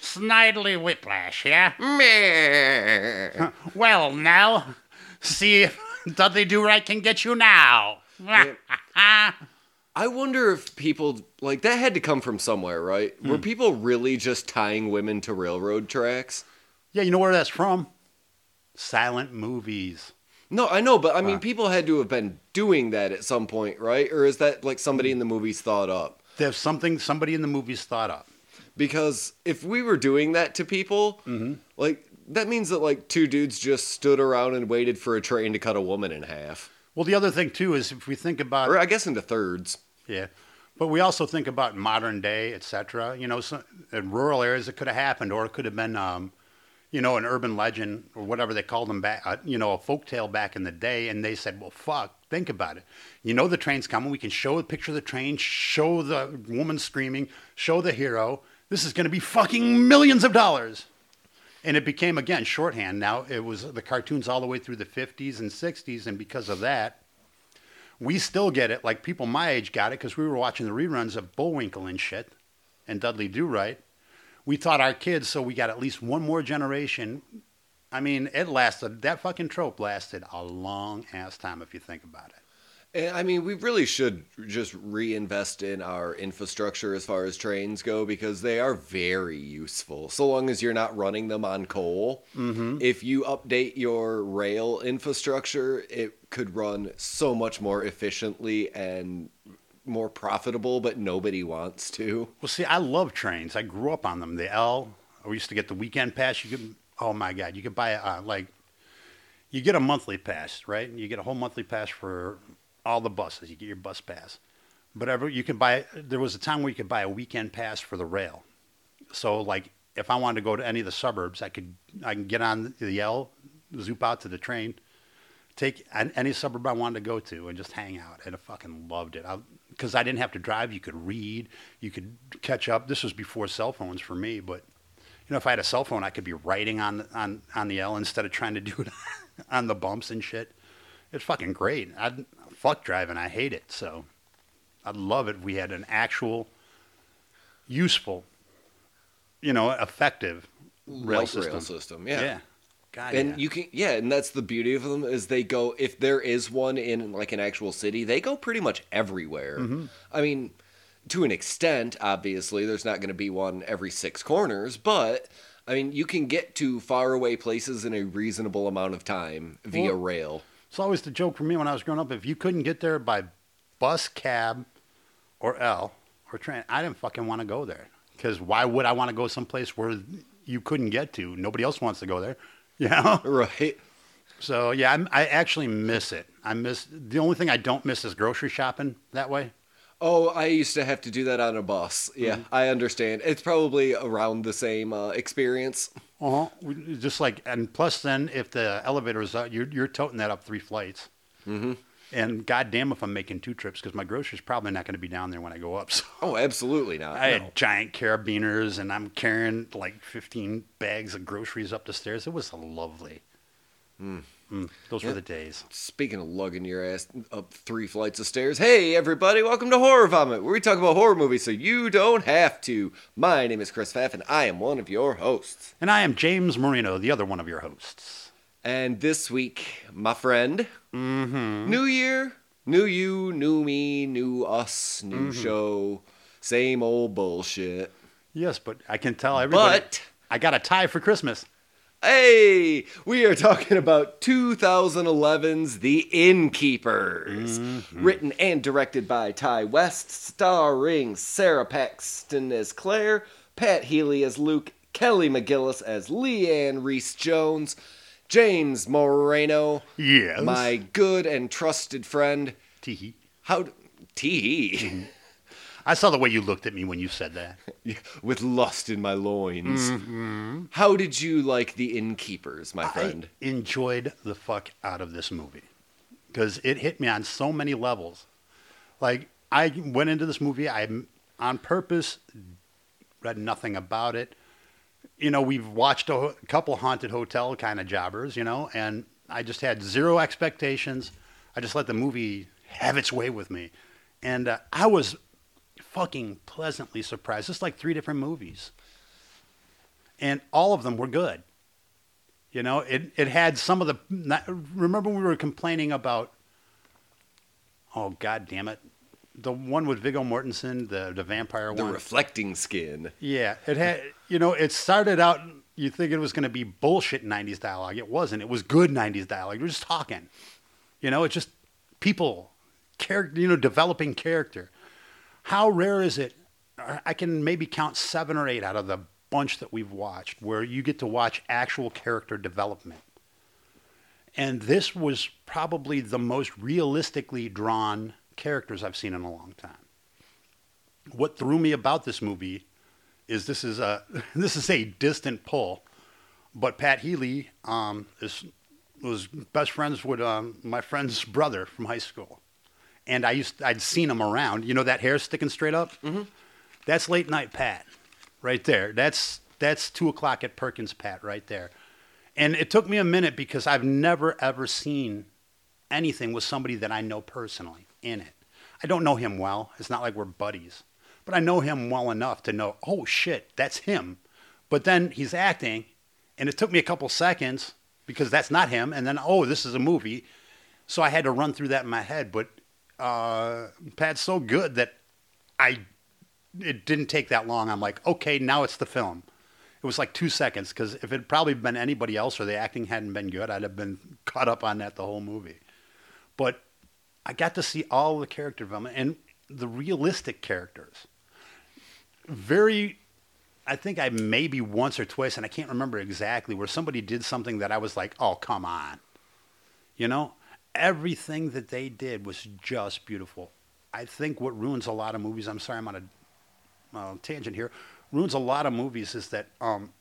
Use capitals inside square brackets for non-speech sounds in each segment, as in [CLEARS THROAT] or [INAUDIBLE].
Snidely whiplash, yeah? Meh. Well, now, see if Dudley Do Right can get you now. [LAUGHS] I wonder if people like that had to come from somewhere, right? Were hmm. people really just tying women to railroad tracks? yeah, you know where that's from? Silent movies. No, I know, but I mean, people had to have been doing that at some point, right? Or is that like somebody hmm. in the movies thought up? There's something somebody in the movies thought up. Because if we were doing that to people, like that means that like two dudes just stood around and waited for a train to cut a woman in half, Well, the other thing too is if we think about or I guess into thirds. Yeah, but we also think about modern day, etc. You know, so, in rural areas it could have happened, or it could have been, um, you know, an urban legend or whatever they called them back, uh, you know, a folk tale back in the day, and they said, "Well, fuck, think about it. You know, the train's coming. We can show a picture of the train, show the woman screaming, show the hero. This is going to be fucking millions of dollars." And it became again shorthand. Now it was the cartoons all the way through the 50s and 60s, and because of that, we still get it. Like people my age got it because we were watching the reruns of Bullwinkle and shit, and Dudley Do Right. We taught our kids, so we got at least one more generation. I mean, it lasted. That fucking trope lasted a long ass time if you think about it. And I mean, we really should just reinvest in our infrastructure as far as trains go because they are very useful. So long as you're not running them on coal. Mm-hmm. If you update your rail infrastructure, it could run so much more efficiently and more profitable, but nobody wants to. Well, see, I love trains. I grew up on them. The L. We used to get the weekend pass. You could, oh my god, you could buy uh, like, you get a monthly pass, right? You get a whole monthly pass for all the buses. You get your bus pass. But ever you can buy. There was a time where you could buy a weekend pass for the rail. So like, if I wanted to go to any of the suburbs, I could. I can get on the L, zoop out to the train, take any suburb I wanted to go to, and just hang out. And I fucking loved it. Because I, didn't have to drive. You could read. You could catch up. This was before cell phones for me, but you know, if I had a cell phone, I could be writing on on on the L instead of trying to do it [LAUGHS] on the bumps and shit. It's fucking great. I fuck driving. I hate it. So I'd love it if we had an actual, useful, you know, effective rail system. rail system, yeah. Yeah. God, and yeah. you can yeah and that's the beauty of them is they go if there is one in like an actual city they go pretty much everywhere Mm-hmm. i mean to an extent obviously there's not going to be one every six corners but i mean you can get to faraway places in a reasonable amount of time via Well- rail It's always the joke for me when I was growing up. If you couldn't get there by bus, cab, or L or train, I didn't fucking want to go there. Because why would I want to go someplace where you couldn't get to? Nobody else wants to go there. [LAUGHS] You know? right So yeah, I'm, I actually miss it. I miss the only thing I don't miss is grocery shopping that way. oh i used to have to do that on a bus yeah Mm-hmm. i understand it's probably around the same uh, experience Uh-huh. Just like, and plus, then if the elevator is out, you're you're toting that up three flights. Mm-hmm. And goddamn, if I'm making two trips, because my groceries probably not going to be down there when I go up. [LAUGHS] So oh absolutely not I no. had giant carabiners, and I'm carrying like 15 bags of groceries up the stairs. It was lovely. Mm, Mm. those were the days. Speaking of lugging your ass up three flights of stairs, hey everybody, welcome to Horror Vomit, where we talk about horror movies so you don't have to. My name is Chris Pfaff, and I am one of your hosts. And I am James Marino, the other one of your hosts. And this week, my friend, mm-hmm. new year, new you, new me, new us, new mm-hmm. show, same old bullshit. Yes, but I can tell everybody. But I got a tie for Christmas. Hey, we are talking about 2011's The Innkeepers. Mm-hmm. Written and directed by Ti West, starring Sara Paxton as Claire, Pat Healy as Luke, Kelly McGillis as Leanne Reese Jones, James Moreno, Yes. my good and trusted friend. Teehee. How. Tee I saw the way you looked at me when you said that. [LAUGHS] with lust in my loins. How did you like The Innkeepers, my friend? I enjoyed the fuck out of this movie because it hit me on so many levels. Like I went into this movie, I on purpose read nothing about it, you know, we've watched a ho- couple haunted hotel kind of jobbers, you know, and I just had zero expectations. I just let the movie have its way with me. And uh, I was fucking pleasantly surprised. It's like three different movies. And all of them were good. You know, it, it had some of the. not- Remember, we were complaining about. Oh, god damn it. The one with Viggo Mortensen, the, the vampire The one. The reflecting skin. Yeah, it had. You know, it started out. You think it was going to be bullshit '90s dialogue. It wasn't. It was good '90s dialogue. We're just talking. You know, it's just people, character. You know, developing character. How rare is it? I can maybe count seven or eight out of the bunch that we've watched where you get to watch actual character development. And this was probably the most realistically drawn characters I've seen in a long time. What threw me about this movie is this is a [LAUGHS] this is a distant pull, but Pat Healy um, is was best friends with um, my friend's brother from high school, and I used I'd seen him around. You know that hair sticking straight up? Mm-hmm. That's late night Pat, right there. That's that's two o'clock at Perkins Pat right there, and it took me a minute because I've never ever seen anything with somebody that I know personally in it. I don't know him well. It's not like we're buddies, but I know him well enough to know, oh shit, that's him. But then he's acting, and it took me a couple seconds because that's not him. And then, oh, this is a movie. So I had to run through that in my head. But uh, Pat's so good that I it didn't take that long. I'm like, okay, now it's the film. It was like two seconds because if it had probably been anybody else or the acting hadn't been good, I'd have been [LAUGHS] caught up on that the whole movie. But I got to see all the character development and the realistic characters. Very, I think I maybe once or twice, and I can't remember exactly, where somebody did something that I was like, oh, come on. You know, everything that they did was just beautiful. I think what ruins a lot of movies, I'm sorry I'm on a uh, tangent here, ruins a lot of movies is that, um,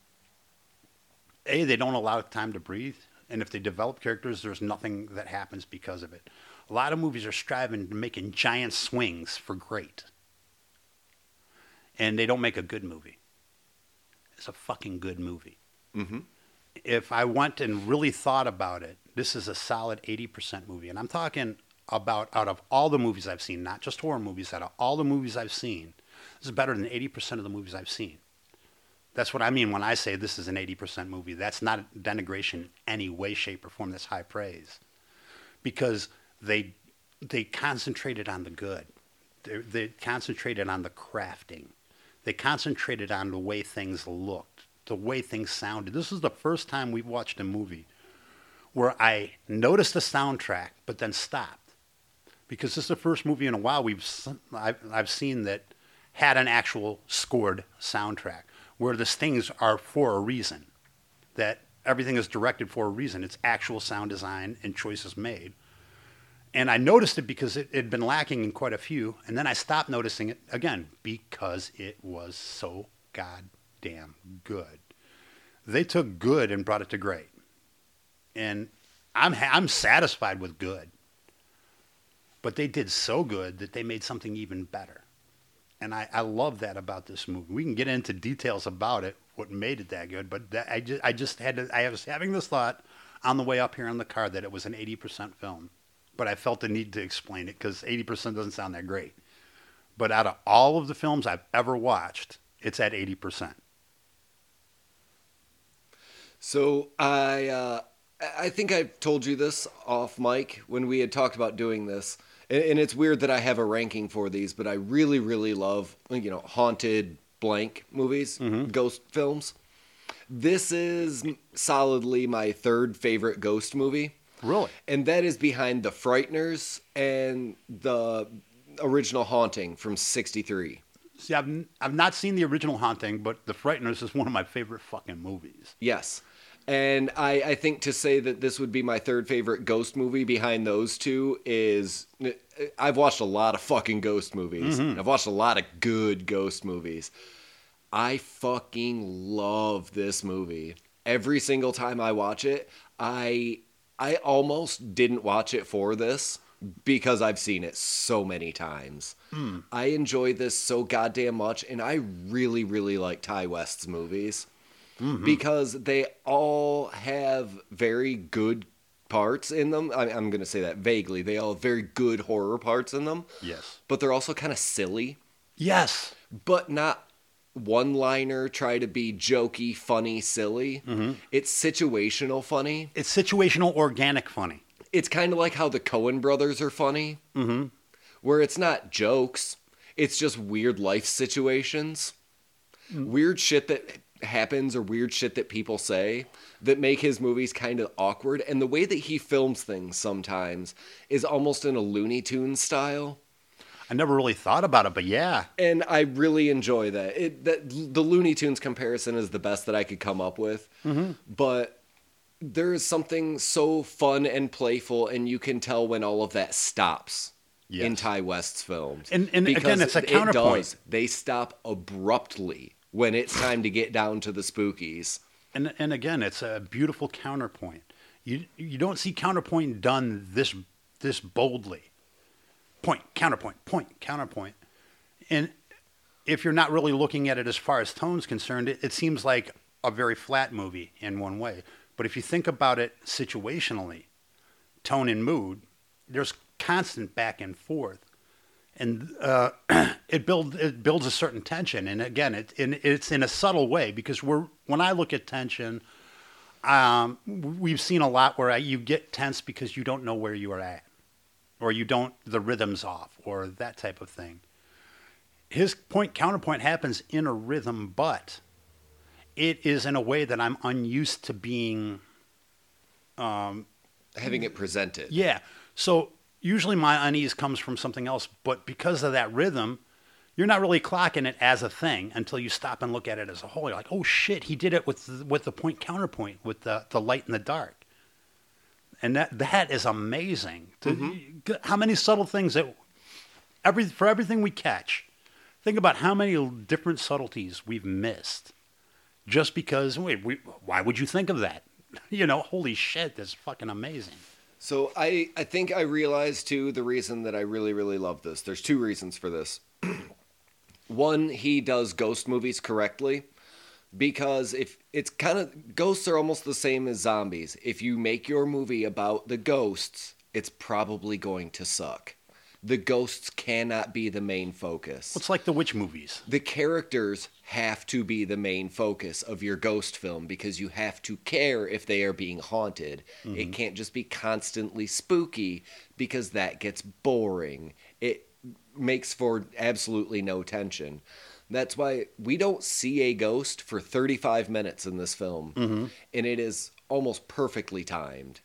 A, they don't allow time to breathe. And if they develop characters, there's nothing that happens because of it. A lot of movies are striving to making giant swings for great. And they don't make a good movie. It's a fucking good movie. Mm-hmm. If I went and really thought about it, this is a solid 80% movie. And I'm talking about out of all the movies I've seen, not just horror movies, out of all the movies I've seen, this is better than 80% of the movies I've seen. That's what I mean when I say this is an 80% movie. That's not denigration in any way, shape, or form. That's high praise. Because they, they concentrated on the good. They, they concentrated on the crafting. They concentrated on the way things looked, the way things sounded. This is the first time we've watched a movie where I noticed the soundtrack, but then stopped. Because this is the first movie in a while we've I've, I've seen that had an actual scored soundtrack, where the things are for a reason, that everything is directed for a reason. It's actual sound design and choices made. And I noticed it because it had been lacking in quite a few, and then I stopped noticing it again because it was so goddamn good. They took good and brought it to great, and I'm ha- I'm satisfied with good. But they did so good that they made something even better, and I, I love that about this movie. We can get into details about it, what made it that good, but that, I just I just had to. I was having this thought on the way up here on the car that it was an 80% film but I felt the need to explain it because 80% doesn't sound that great. But out of all of the films I've ever watched, it's at 80%. So I uh, I think I told you this off mic when we had talked about doing this, and, and it's weird that I have a ranking for these, but I really really love you know haunted blank movies, ghost films. This is solidly my third favorite ghost movie. Really? And that is behind The Frighteners and the original Haunting from 63. See, I've, I've not seen the original Haunting, but The Frighteners is one of my favorite fucking movies. Yes. And I, I think to say that this would be my third favorite ghost movie behind those two is. Uh, I've watched a lot of fucking ghost movies. Mm-hmm. I've watched a lot of good ghost movies. I fucking love this movie. Every single time I watch it, I I almost didn't watch it for this because I've seen it so many times. Hmm. I enjoy this so goddamn much, and I really, really like Ti West's movies. Mm-hmm. because they all have very good parts in them. I, I'm going to say that vaguely. They all have very good horror parts in them, Yes. but they're also kind of silly, Yes. but not one liner, try to be jokey, funny, silly. Mm-hmm. It's situational funny. It's situational, organic funny. It's kind of like how the Coen brothers are funny, mm-hmm. where it's not jokes, it's just weird life situations, mm. weird shit that happens or weird shit that people say that make his movies kind of awkward. And the way that he films things sometimes is almost in a Looney Tunes style. I never really thought about it, but yeah. And I really enjoy that. It that the Looney Tunes comparison is the best that I could come up with. Mm-hmm. But there is something so fun and playful, and you can tell when all of that stops in Ti West's films. And- and again, it's a it counterpoint. does. They stop abruptly when it's time to get down to the spookies. And and again, it's a beautiful counterpoint. You you don't see counterpoint done this this boldly. Point, counterpoint, point, counterpoint. And if you're not really looking at it as far as tone's concerned, it, it seems like a very flat movie in one way. But if you think about it situationally, tone and mood, there's constant back and forth. And uh, [CLEARS THROAT] it builds it builds a certain tension, and again, it, and it's in a subtle way because we're when I look at tension, um, we've seen a lot where you get tense because you don't know where you are at, or you don't the rhythm's off, or that type of thing. His point counterpoint happens in a rhythm, but it is in a way that I'm unused to being. Having it presented. Yeah. So usually my unease comes from something else, but because of that rhythm, you're not really clocking it as a thing until you stop and look at it as a whole. You're like, oh shit, he did it with the, with the point counterpoint, with the, the light and the dark. And that that is amazing. To, mm-hmm. How many subtle things that every for everything we catch, think about how many different subtleties we've missed just because wait, we, why would you think of that? [LAUGHS] You know, holy shit, that's fucking amazing. So I, I think I realized too the reason that I really really love this. There's two reasons for this. [CLEARS THROAT] One, he does ghost movies correctly because if it's kind of ghosts are almost the same as zombies. If you make your movie about the ghosts, it's probably going to suck. The ghosts cannot be the main focus It's like the witch movies. the characters have to be the main focus of your ghost film because you have to care if they are being haunted. It mm-hmm. can't just be constantly spooky because that gets boring. It makes for absolutely no tension. That's why we don't see a ghost for 35 minutes in this film, mm-hmm. and it is almost perfectly timed.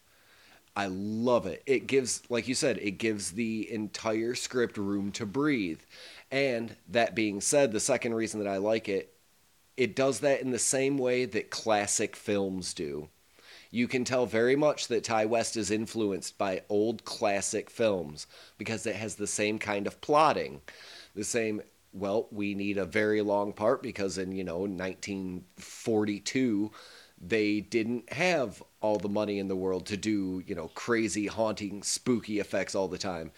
I love it. It gives, like you said, it gives the entire script room to breathe. And that being said, the second reason that I like it, it does that in the same way that classic films do. You can tell very much that Ti West is influenced by old classic films because it has the same kind of plotting. The same, well, we need a very long part because in, you know, 1942, they didn't have all the money in the world to do, you know, crazy, haunting, spooky effects all the time.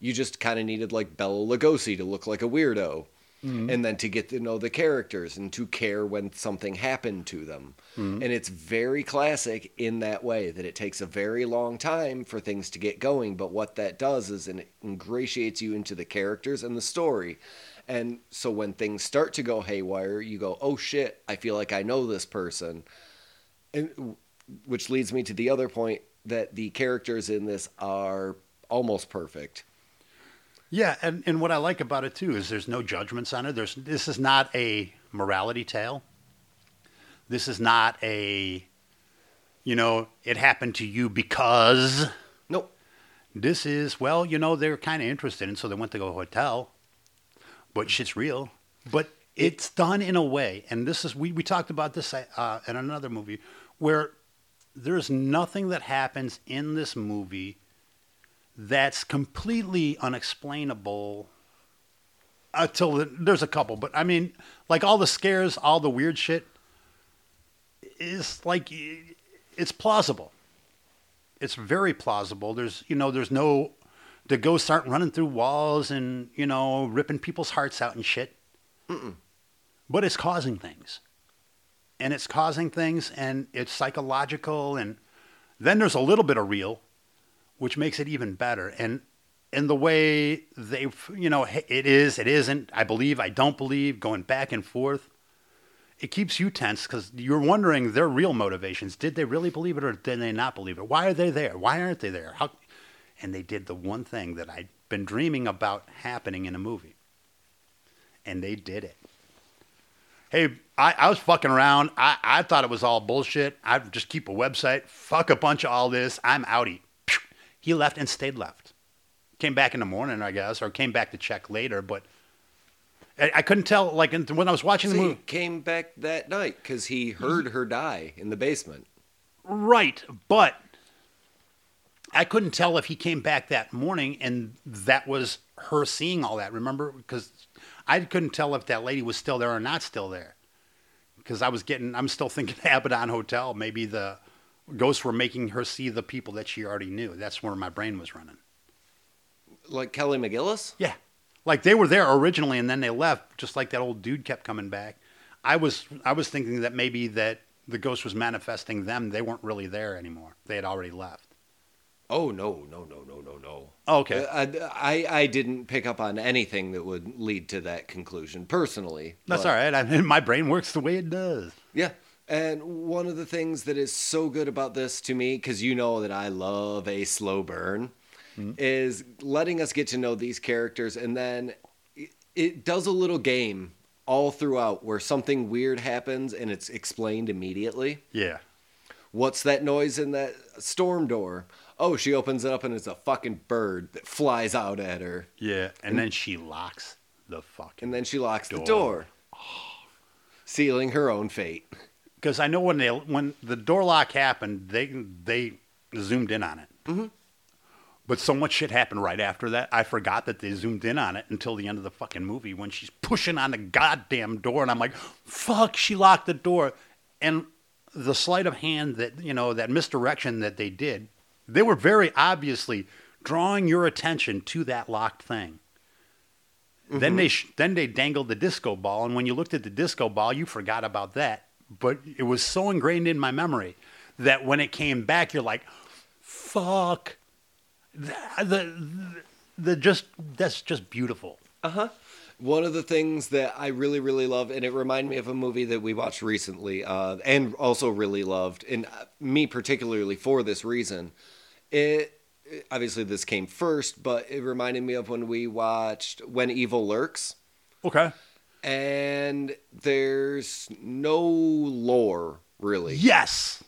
You just kind of needed like Bela Lugosi to look like a weirdo. Mm-hmm. And then to get to know the characters and to care when something happened to them. Mm-hmm. And it's very classic in that way that it takes a very long time for things to get going. But what that does is it ingratiates you into the characters and the story. And so when things start to go haywire, you go, oh shit, I feel like I know this person and which leads me to the other point that the characters in this are almost perfect. Yeah, and, and what I like about it too is there's no judgments on it. There's this is not a morality tale. This is not a you know, it happened to you because Nope. this is well, you know, they're kind of interested and so they went to go to a hotel. But shit's real. But it's done in a way, and this is we, we talked about this uh, in another movie where there's nothing that happens in this movie that's completely unexplainable uh, until the, there's a couple but i mean like all the scares all the weird shit is like it's plausible. It's very plausible. There's you know there's no the ghosts aren't running through walls and you know ripping people's hearts out and shit. But it's causing things and it's causing things and it's psychological and then there's a little bit of real which makes it even better. And in the way they you know it is it isn't i believe i don't believe going back and forth it keeps you tense because you're wondering their real motivations. Did they really believe it or did they not believe it? Why are they there? Why aren't they there? How and they did the one thing that i'd been dreaming about happening in a movie. And they did it. Hey, I, I was fucking around. I, I thought it was all bullshit. I'd just keep a website, fuck a bunch of all this. I'm outie. He left and stayed left. Came back in the morning, I guess, or came back to check later, but I, I couldn't tell, like, when I was watching See, the he movie. came back that night because he heard her die in the basement. Right, but I couldn't tell if he came back that morning and that was her seeing all that. Remember, because I couldn't tell if that lady was still there or not still there. Because I was getting, I'm still thinking [LAUGHS] Abaddon Hotel. Maybe the ghosts were making her see the people that she already knew. That's where my brain was running. Like Kelly McGillis? Yeah, like they were there originally and then they left. Just like that old dude kept coming back. I was, I was thinking that maybe that the ghost was manifesting them. They weren't really there anymore. They had already left. Oh, no, no, no, no, no, no. Oh, okay. Uh, I, I, I didn't pick up on anything that would lead to that conclusion personally. That's but- all right. I mean, my brain works the way it does. Yeah. And one of the things that is so good about this to me, because you know that I love a slow burn, mm-hmm. is letting us get to know these characters. And then it does a little game all throughout where something weird happens and it's explained immediately. Yeah. What's that noise in that storm door? Oh, she opens it up and it's a fucking bird that flies out at her. Yeah. And then she locks the fucking. And then she locks the Door. door, sealing her own fate. Because I know when they when the door lock happened, they they zoomed in on it. Mm-hmm. But so much shit happened right after that. I forgot that they zoomed in on it until the end of the fucking movie when she's pushing on the goddamn door, and I'm like, "Fuck!" She locked the door, and the sleight of hand that you know that misdirection that they did, they were very obviously drawing your attention to that locked thing. Then mm-hmm. they sh- then they dangled the disco ball, and when you looked at the disco ball, you forgot about that. But it was so ingrained in my memory that when it came back, you're like, "Fuck!" The the, the just that's just beautiful. Uh-huh. One of the things that I really, really love, and it reminded me of a movie that we watched recently, uh, and also really loved, and uh, me particularly for this reason. It obviously this came first, but it reminded me of when we watched When Evil Lurks, Okay. and there's no lore really. Yes.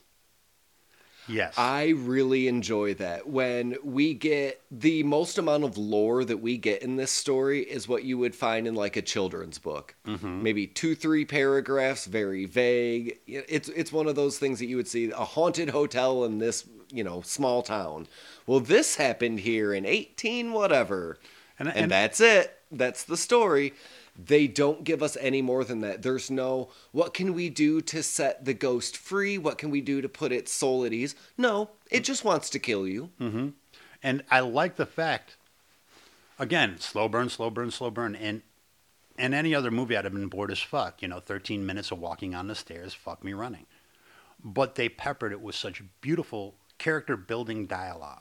Yes. I really enjoy that. When we get the most amount of lore that we get in this story is what you would find in like a children's book. Mm-hmm. Maybe two, three paragraphs, very vague. It's it's one of those things that you would see a haunted hotel in this you know small town. Well, this happened here in eighteen whatever, And- and, and- that's it. That's the story. They don't give us any more than that. There's no, what can we do to set the ghost free? What can we do to put its soul at ease? No, it just wants to kill you. Mm-hmm. And I like the fact, again, slow burn, slow burn, slow burn. And in any other movie, I'd have been bored as fuck. You know, 13 minutes of walking on the stairs, fuck me running. But they peppered it with such beautiful character building dialogue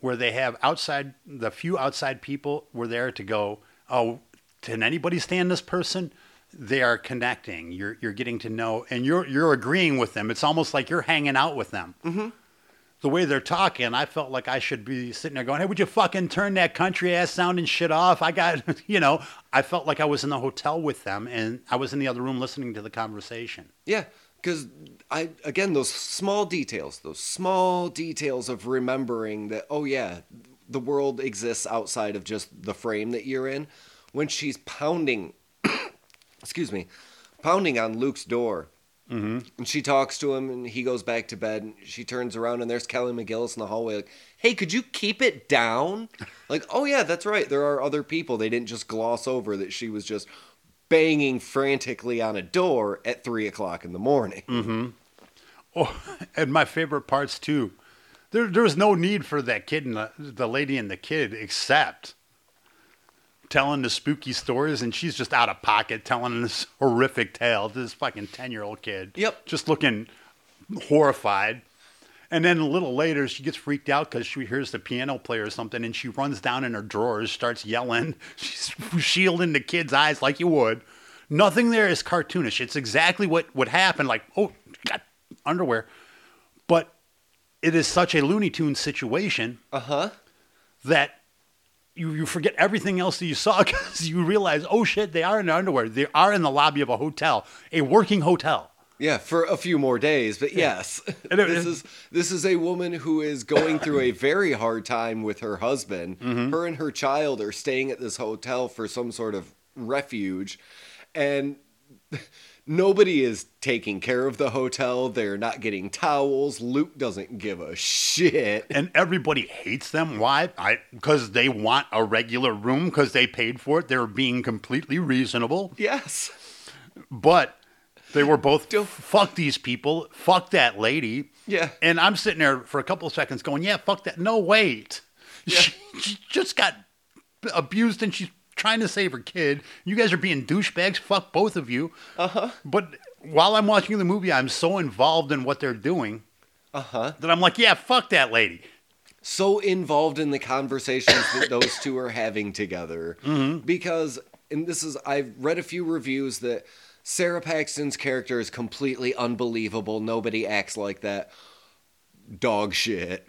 where they have outside, the few outside people were there to go, oh, can anybody stand this person? They are connecting. You're, you're getting to know, and you're, you're agreeing with them. It's almost like you're hanging out with them mm-hmm. the way they're talking, I felt like I should be sitting there going, "Hey, would you fucking turn that country ass sounding shit off?" I got, [LAUGHS] you know, I felt like I was in the hotel with them, and I was in the other room listening to the conversation. Yeah, because I, again, those small details, those small details of remembering that, oh, yeah, the world exists outside of just the frame that you're in. When she's pounding, [COUGHS] excuse me, pounding on Luke's door. Mm-hmm. And she talks to him, and he goes back to bed. And she turns around, and there's Kelly McGillis in the hallway. Like, hey, could you keep it down? [LAUGHS] like, oh yeah, that's right. There are other people. They didn't just gloss over that she was just banging frantically on a door at three o'clock in the morning. Mm-hmm. Oh, [LAUGHS] and my favorite parts too. There, there was no need for that kid and the, the lady and the kid, except telling the spooky stories, and she's just out of pocket telling this [LAUGHS] horrific tale to this fucking 10 year old kid. Yep. Just looking horrified. And then a little later, she gets freaked out because she hears the piano player or something, and she runs down in her drawers, starts yelling. [LAUGHS] She's shielding the kid's eyes like you would. Nothing there is cartoonish. It's exactly what would happen. Like, oh, got underwear. But it is such a Looney Tunes situation Uh huh. that you, you forget everything else that you saw [LAUGHS] because you realize, oh shit, they are in their underwear. They are in the lobby of a hotel, a working hotel. Yeah, for a few more days, but yes, [LAUGHS] [LAUGHS] this is this is a woman who is going through a very hard time with her husband. Mm-hmm. Her and her child are staying at this hotel for some sort of refuge, and nobody is taking care of the hotel. They're not getting towels. Luke doesn't give a shit. And everybody hates them. Why? I because they want a regular room because they paid for it. They're being completely reasonable. Yes. But they were both fuck these people, fuck that lady. Yeah. And I'm sitting there for a couple of seconds going, yeah, fuck that. No, wait. [LAUGHS] She, she just got abused and she's trying to save her kid. You guys are being douchebags. Fuck both of you. Uh huh. But while I'm watching the movie, I'm so involved in what they're doing Uh huh. that I'm like, yeah, fuck that lady. so involved in the conversations that those two are having together because and this is I've read a few reviews that Sara Paxton's character is completely unbelievable. Nobody acts like that. Dog shit.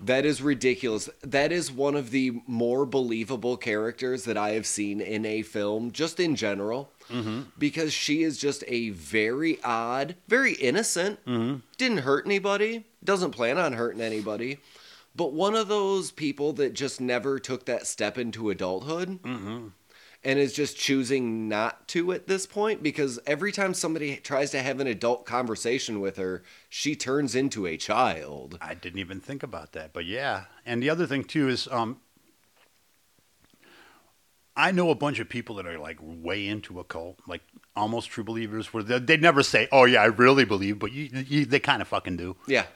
That is ridiculous. That is one of the more believable characters that I have seen in a film, just in general, mm-hmm. because she is just a very odd, very innocent, mm-hmm. didn't hurt anybody, doesn't plan on hurting anybody, but one of those people that just never took that step into adulthood mm-hmm. And is just choosing not to at this point because every time somebody tries to have an adult conversation with her, she turns into a child. I didn't even think about that, but yeah. And the other thing too is, um, I know a bunch of people that are like way into a cult, like almost true believers. Where they they never say, "Oh yeah, I really believe," but you, you, they kind of fucking do. Yeah.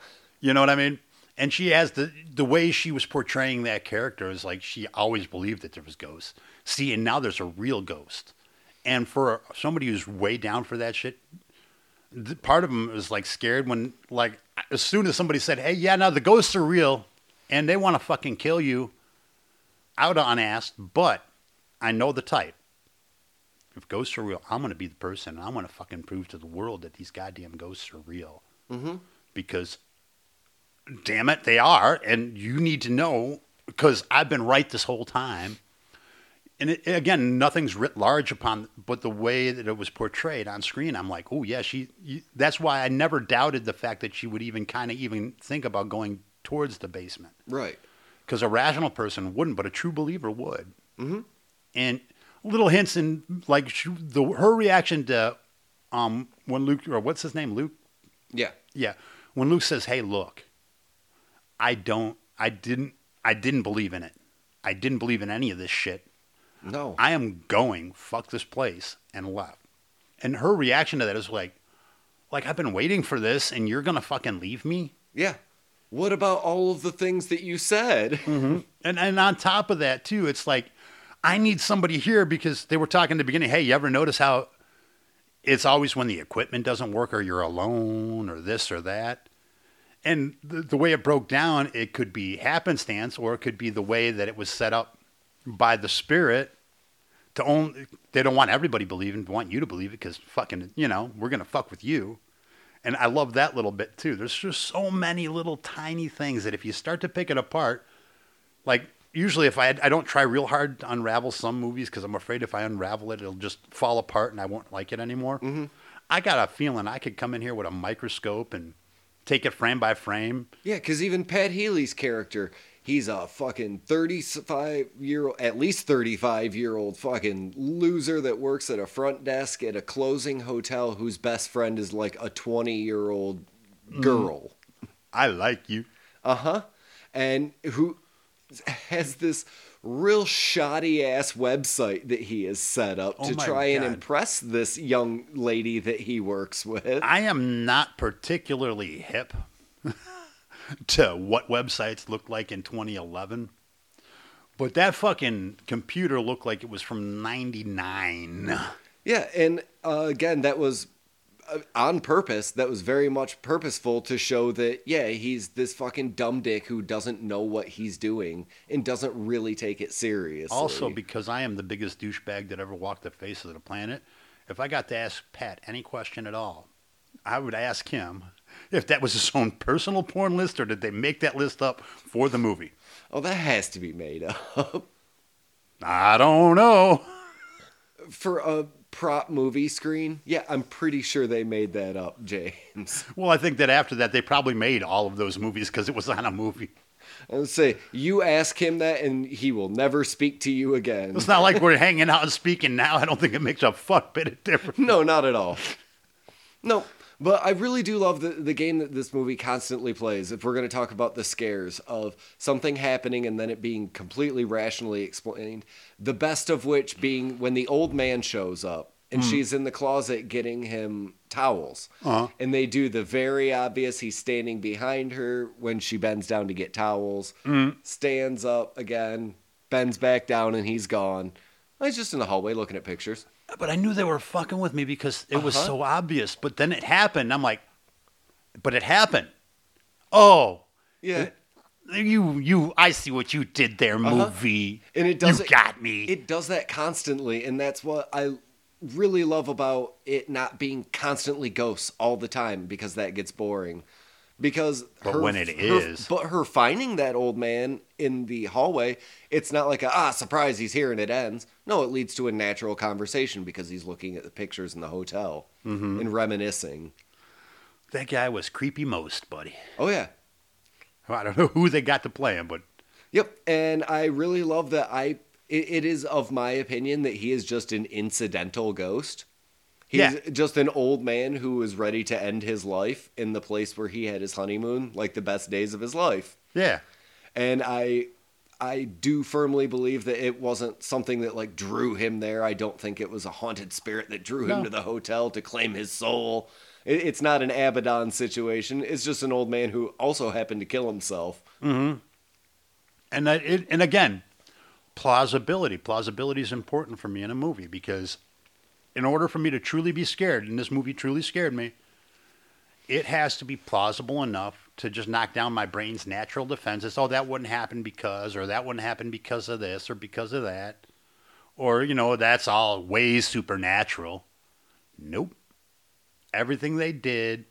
You know what I mean? And she has the the way she was portraying that character is like she always believed that there was ghosts. See, and now there's a real ghost. And for somebody who's way down for that shit, th- part of them is like scared when like as soon as somebody said, "Hey, yeah, now the ghosts are real, and they want to fucking kill you," I would have unasked, but I know the type. If ghosts are real, I'm gonna be the person. And I'm gonna fucking prove to the world that these goddamn ghosts are real. Mm-hmm. Because, damn it, they are, and you need to know because I've been right this whole time. And it, again, nothing's writ large upon, but the way that it was portrayed on screen, I'm like, oh yeah, she. You, that's why I never doubted the fact that she would even kind of even think about going towards the basement Right. because a rational person wouldn't, but a true believer would. Mhm. And little hints in like she, the her reaction to um when Luke or what's his name Luke Yeah. yeah when Luke says hey look I don't I didn't I didn't believe in it I didn't believe in any of this shit No. I am going fuck this place and left and her reaction to that is like like I've been waiting for this and you're gonna fucking leave me yeah. What about all of the things that you said? [LAUGHS] Mm-hmm. And and on top of that too, it's like I need somebody here because they were talking in the beginning. Hey, you ever notice how it's always when the equipment doesn't work or you're alone or this or that? And the, the way it broke down, it could be happenstance or it could be the way that it was set up by the spirit to only they don't want everybody believing, they want you to believe it because fucking you know we're gonna fuck with you. And I love that little bit too. There's just so many little tiny things that if you start to pick it apart, like usually if I I don't try real hard to unravel some movies because I'm afraid if I unravel it, it'll just fall apart and I won't like it anymore. mm-hmm. I got a feeling I could come in here with a microscope and take it frame by frame. Yeah, because even Pat Healy's character, he's a fucking 35 year old, at least 35 year old fucking loser that works at a front desk at a closing hotel whose best friend is like a 20 year old girl. I like you. Uh huh. And who has this real shoddy ass website that he has set up Oh to try and impress this young lady that he works with. I am not particularly hip [LAUGHS] [LAUGHS] to what websites looked like in 2011, But that fucking computer looked like it was from '99. Yeah, and uh, again, that was uh, on purpose. That was very much purposeful to show that, yeah, he's this fucking dumb dick who doesn't know what he's doing and doesn't really take it seriously. Also, because I am the biggest douchebag that ever walked the face of the planet, if I got to ask Pat any question at all, I would ask him if that was his own personal porn list or did they make that list up for the movie. oh, that has to be made up. I don't know. For a prop movie screen, yeah, I'm pretty sure they made that up, James. Well, I think that after that, they probably made all of those movies because it was on a movie. I would say, you ask him that and he will never speak to you again. It's not like we're hanging out and speaking now. I don't think it makes a fuck bit of difference. No, not at all. No, but I really do love the, the game that this movie constantly plays. If we're going to talk about the scares of something happening and then it being completely rationally explained, the best of which being when the old man shows up and she's in the closet getting him towels. Uh-huh. And they do the very obvious he's standing behind her when she bends down to get towels, stands up again, bends back down, and he's gone. He's just in the hallway looking at pictures. But I knew they were fucking with me because it was Uh-huh. so obvious. But then it happened. I'm like, but it happened. Oh, Yeah. you, you, I see what you did there, movie. Uh-huh. And it does You it- got me. It does that constantly, and that's what I really love about it not being constantly ghosts all the time because that gets boring. Because But when it her- is- but her finding that old man in the hallway, it's not like a ah surprise he's here and it ends. No, it leads to a natural conversation because he's looking at the pictures in the hotel Mm-hmm. and reminiscing. that guy was creepy most, buddy. Oh yeah, I don't know who they got to play him, but Yep, and I really love that. I it, it is of my opinion that he is just an incidental ghost. He's Yeah. just an old man who was ready to end his life in the place where he had his honeymoon, like the best days of his life. yeah. And I I do firmly believe that it wasn't something that like drew him there. I don't think it was a haunted spirit that drew him No. to the hotel to claim his soul. It, it's not an Abaddon situation. It's just an old man who also happened to kill himself. Mhm. And that it, and again, plausibility. Plausibility is important for me in a movie because in order for me to truly be scared, and this movie truly scared me, it has to be plausible enough to just knock down my brain's natural defenses. Oh, that wouldn't happen because, or that wouldn't happen because of this, or because of that, or you know, that's all way supernatural. Nope. Everything they did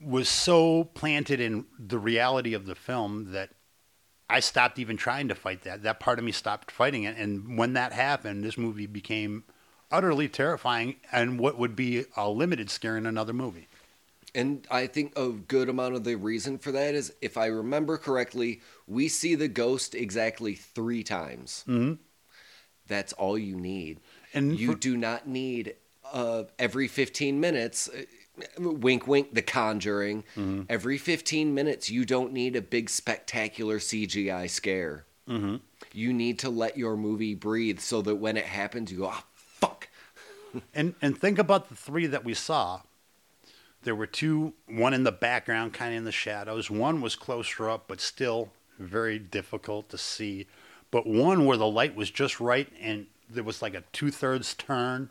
was so planted in the reality of the film that I stopped even trying to fight that. That part of me stopped fighting it. And when that happened, this movie became utterly terrifying and what would be a limited scare in another movie. And I think a good amount of the reason for that is, if I remember correctly, we see the ghost exactly three times. Mm-hmm. That's all you need. And you for- do not need uh, every 15 minutes. uh, Wink, wink, the conjuring. Mm-hmm. Every 15 minutes, you don't need a big spectacular CGI scare. Mm-hmm. You need to let your movie breathe so that when it happens, you go, ah. And and think about the three that we saw. There were two, one in the background, kind of in the shadows. One was closer up, but still very difficult to see. But one where the light was just right, and there was like a two thirds turn,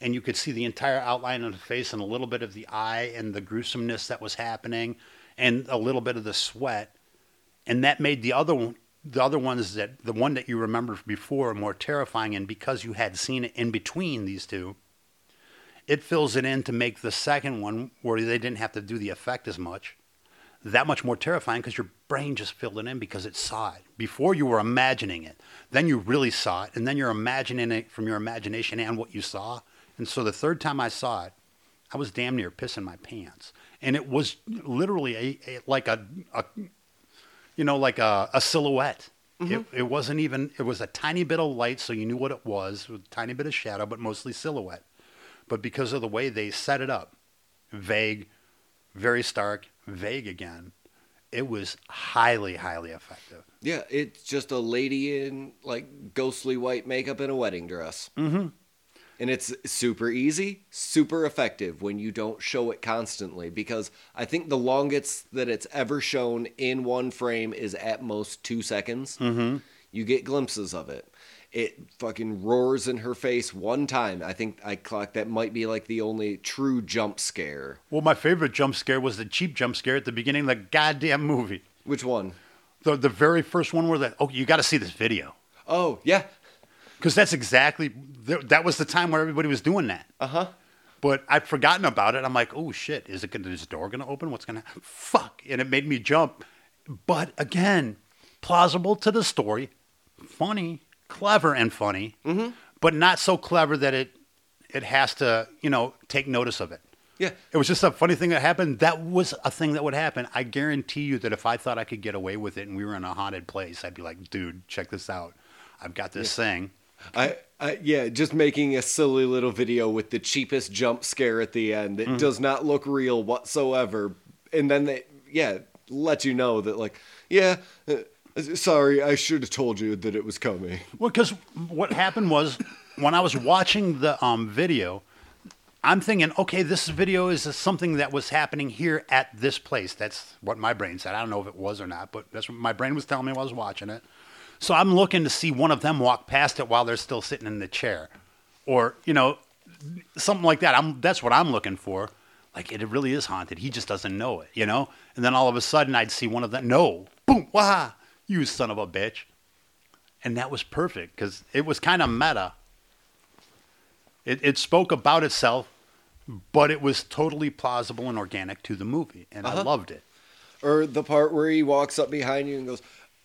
and you could see the entire outline of the face and a little bit of the eye and the gruesomeness that was happening, and a little bit of the sweat, and that made the other one. The other ones that the one that you remember before more terrifying, and because you had seen it in between these two, it fills it in to make the second one where they didn't have to do the effect as much that much more terrifying because your brain just filled it in because it saw it. Before you were imagining it. Then you really saw it and then you're imagining it from your imagination and what you saw. And so the third time i saw it i was damn near pissing my pants. And it was literally a, a like a, a you know like a, a silhouette it, it wasn't even it was a tiny bit of light so you knew what it was with a tiny bit of shadow but mostly silhouette but because of the way they set it up, vague, very stark, vague again, it was highly, highly effective. Yeah, it's just a lady in like ghostly white makeup and a wedding dress. Mm-hmm. And it's super easy, super effective when you don't show it constantly because I think the longest that it's ever shown in one frame is at most two seconds. Mm-hmm. You get glimpses of it. It fucking roars in her face one time. I think I clocked that might be like the only true jump scare. Well, my favorite jump scare was the cheap jump scare at the beginning of the goddamn movie. Which one? The the very first one where that oh you got to see this video Oh, yeah. Because that's exactly that was the time where everybody was doing that. Uh huh. But I'd forgotten about it. I'm like, oh shit, is it gonna is the door gonna open? What's gonna fuck? And it made me jump. But again, plausible to the story, funny, clever, and funny, but not so clever that it it has to you know take notice of it. Yeah. It was just a funny thing that happened. That was a thing that would happen. I guarantee you that if I thought I could get away with it and we were in a haunted place, I'd be like, dude, check this out. I've got this thing. I, I yeah, just making a silly little video with the cheapest jump scare at the end that does not look real whatsoever, and then they yeah let you know that like yeah, uh, sorry, I should have told you that it was coming. Well, because what happened was when I was watching the um, video, I'm thinking, okay, this video is something that was happening here at this place. That's what my brain said. I don't know if it was or not, but that's what my brain was telling me while I was watching it. So I'm looking to see one of them walk past it while they're still sitting in the chair, or you know, something like that. I'm that's what I'm looking for. Like it really is haunted. He just doesn't know it, you know. And then all of a sudden, I'd see one of them. No, boom, wah, you son of a bitch. And that was perfect because it was kind of meta. It, it spoke about itself, but it was totally plausible and organic to the movie, and I Uh-huh. loved it. Or the part where he walks up behind you and goes,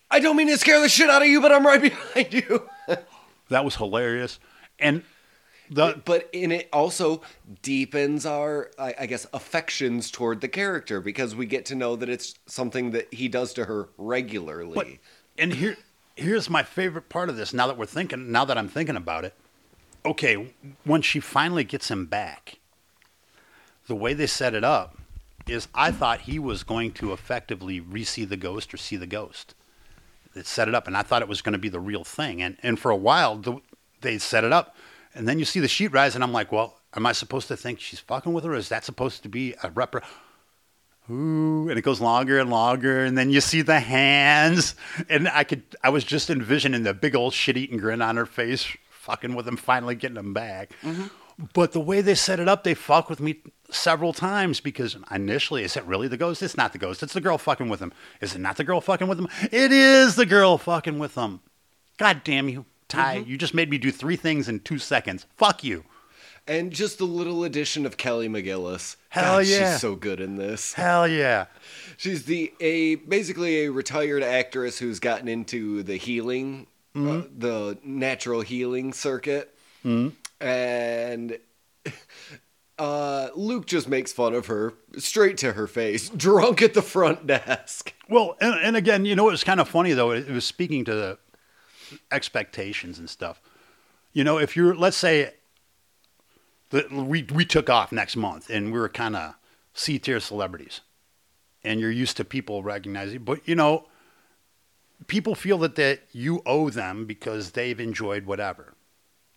"I don't mean to scare the shit out of you, but I'm right behind you." [LAUGHS] That was hilarious, and the but in it also deepens our I, I guess affections toward the character because we get to know that it's something that he does to her regularly But and here here's my favorite part of this. Now that we're thinking, now that I'm thinking about it, okay, when she finally gets him back, the way they set it up is I thought he was going to effectively re-see the ghost or see the ghost. They set it up, and I thought it was going to be the real thing. And and for a while, the, they set it up, and then you see the sheet rise, and I'm like, well, am I supposed to think she's fucking with her? Is that supposed to be a rep? Ooh, and it goes longer and longer, and then you see the hands, and I could, I was just envisioning the big old shit-eating grin on her face, fucking with him, finally getting him back. Mm-hmm. But the way they set it up, they fuck with me several times because initially, is it really the ghost? It's not the ghost. It's the girl fucking with him. Is it not the girl fucking with him? It is the girl fucking with him. God damn you, Ti! Mm-hmm. You just made me do three things in two seconds. Fuck you. and just the little addition of Kelly McGillis Hell God, yeah. she's so good in this Hell yeah. she's the a basically a retired actress who's gotten into the healing uh, mm-hmm. the natural healing circuit mm-hmm. And [LAUGHS] uh, luke just makes fun of her straight to her face [LAUGHS] drunk at the front desk Well, and, and again, you know, it was kind of funny though. It, it was speaking to the expectations and stuff. You know, if you're, let's say, that we we took off next month and we were kind of C tier celebrities, and you're used to people recognizing, but you know, people feel that that you owe them because they've enjoyed whatever,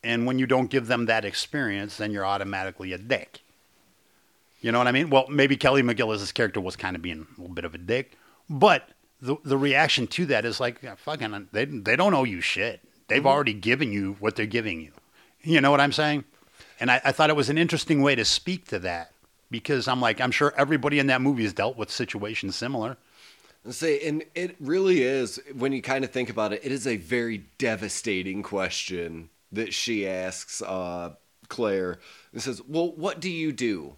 and when you don't give them that experience, then you're automatically a dick. You know what I mean? Well, maybe Kelly McGillis' character was kind of being a little bit of a dick, but the the reaction to that is like, yeah, fucking, they they don't owe you shit. They've mm-hmm. already given you what they're giving you. You know what I'm saying? And I, I thought it was an interesting way to speak to that because I'm like, I'm sure everybody in that movie has dealt with situations similar. Say, and it really is when you kind of think about it. It is a very devastating question that she asks uh, Claire. It says, "Well, what do you do?"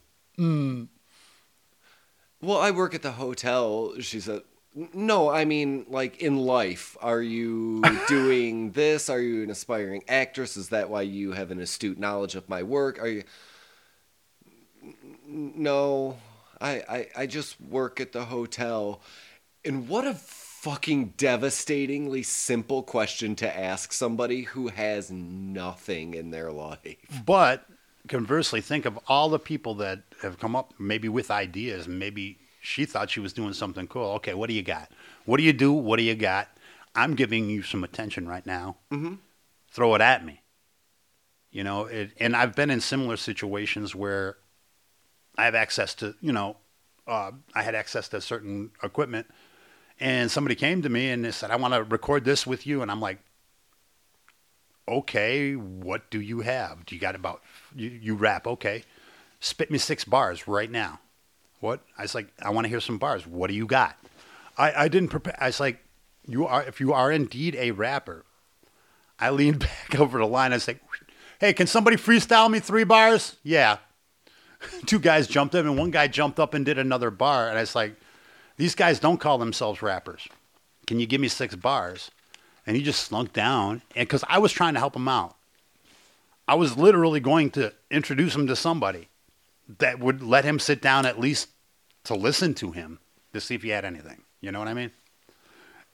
Well, I work at the hotel. She said, "No, I mean, like in life. Are you [LAUGHS] doing this? Are you an aspiring actress? Is that why you have an astute knowledge of my work? Are you?" No, I, I, I just work at the hotel. And what a fucking devastatingly simple question to ask somebody who has nothing in their life. But conversely, think of all the people that have come up maybe with ideas. Maybe she thought she was doing something cool. Okay, what do you got? What do you do? What do you got? I'm giving you some attention right now. Mm-hmm. Throw it at me. You know, it, and I've been in similar situations where I have access to, you know, uh, I had access to certain equipment, and somebody came to me and they said, "I want to record this with you," and I'm like, "Okay, what do you have? Do you got about you, you rap? Okay, spit me six bars right now." What? I was like, "I want to hear some bars. What do you got?" I, I didn't prepare. I was like, "You are if you are indeed a rapper." I leaned [LAUGHS] back over the line. I was like, "Hey, can somebody freestyle me three bars?" Yeah. [LAUGHS] Two guys jumped up, and one guy jumped up and did another bar. And I was like, "These guys don't call themselves rappers. Can you give me six bars?" And he just slunk down, and because I was trying to help him out, I was literally going to introduce him to somebody that would let him sit down at least to listen to him to see if he had anything. You know what I mean?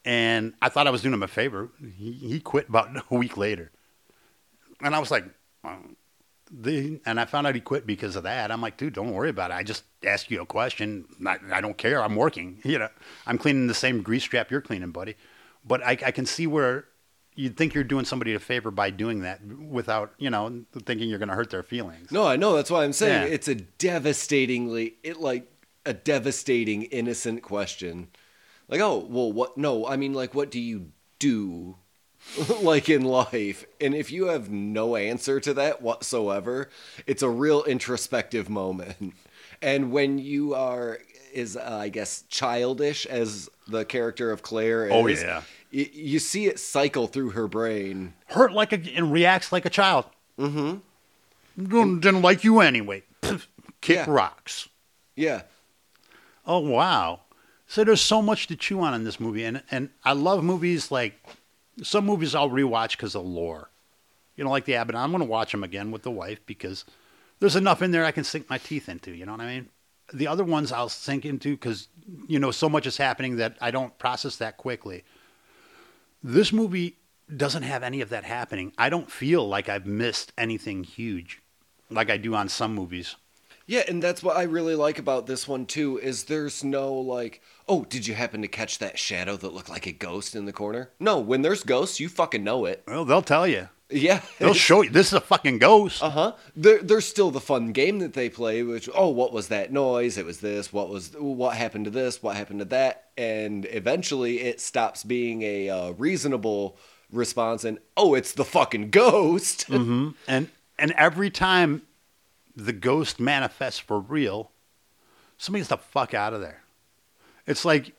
And I thought I was doing him a favor. He, he quit about [LAUGHS] a week later. And I was like, the, and I found out he quit because of that. I'm like, dude, don't worry about it. I just asked you a question. I, I don't care. I'm working. [LAUGHS] You know, I'm cleaning the same grease trap you're cleaning, buddy. But I, I can see where you'd think you're doing somebody a favor by doing that without, you know, thinking you're going to hurt their feelings. No, I know. That's why I'm saying Yeah. it's a devastatingly, it like a devastating, innocent question. Like, oh, well, what? No, I mean, like, what do you do, [LAUGHS] like in life? And if you have no answer to that whatsoever, it's a real introspective moment. And when you are, is uh, I guess childish as the character of Claire is. Oh, yeah. y- you see it cycle through her brain. Hurt like a, and reacts like a child. Mm-hmm. Didn't like you anyway. Kick Yeah. rocks. Yeah. Oh wow! So there's so much to chew on in this movie, and and I love movies like some movies I'll rewatch because of lore. You know, like the Abbott. I'm going to watch them again with the wife because there's enough in there I can sink my teeth into. You know what I mean? The other ones I'll sink into because you know so much is happening that I don't process that quickly. This movie doesn't have any of that happening. I don't feel like I've missed anything huge, like I do on some movies. Yeah, and that's what I really like about this one too is there's no like, oh, did you happen to catch that shadow that looked like a ghost in the corner? No, when there's ghosts, you fucking know it. Well, they'll tell you. Yeah. They'll [LAUGHS] show you. This is a fucking ghost. Uh huh. There, there's still the fun game that they play, which oh, what was that noise? It was this. What was what happened to this? What happened to that? And eventually, it stops being a uh, reasonable response, and oh, it's the fucking ghost. [LAUGHS] and and every time the ghost manifests for real, somebody gets the fuck out of there. It's like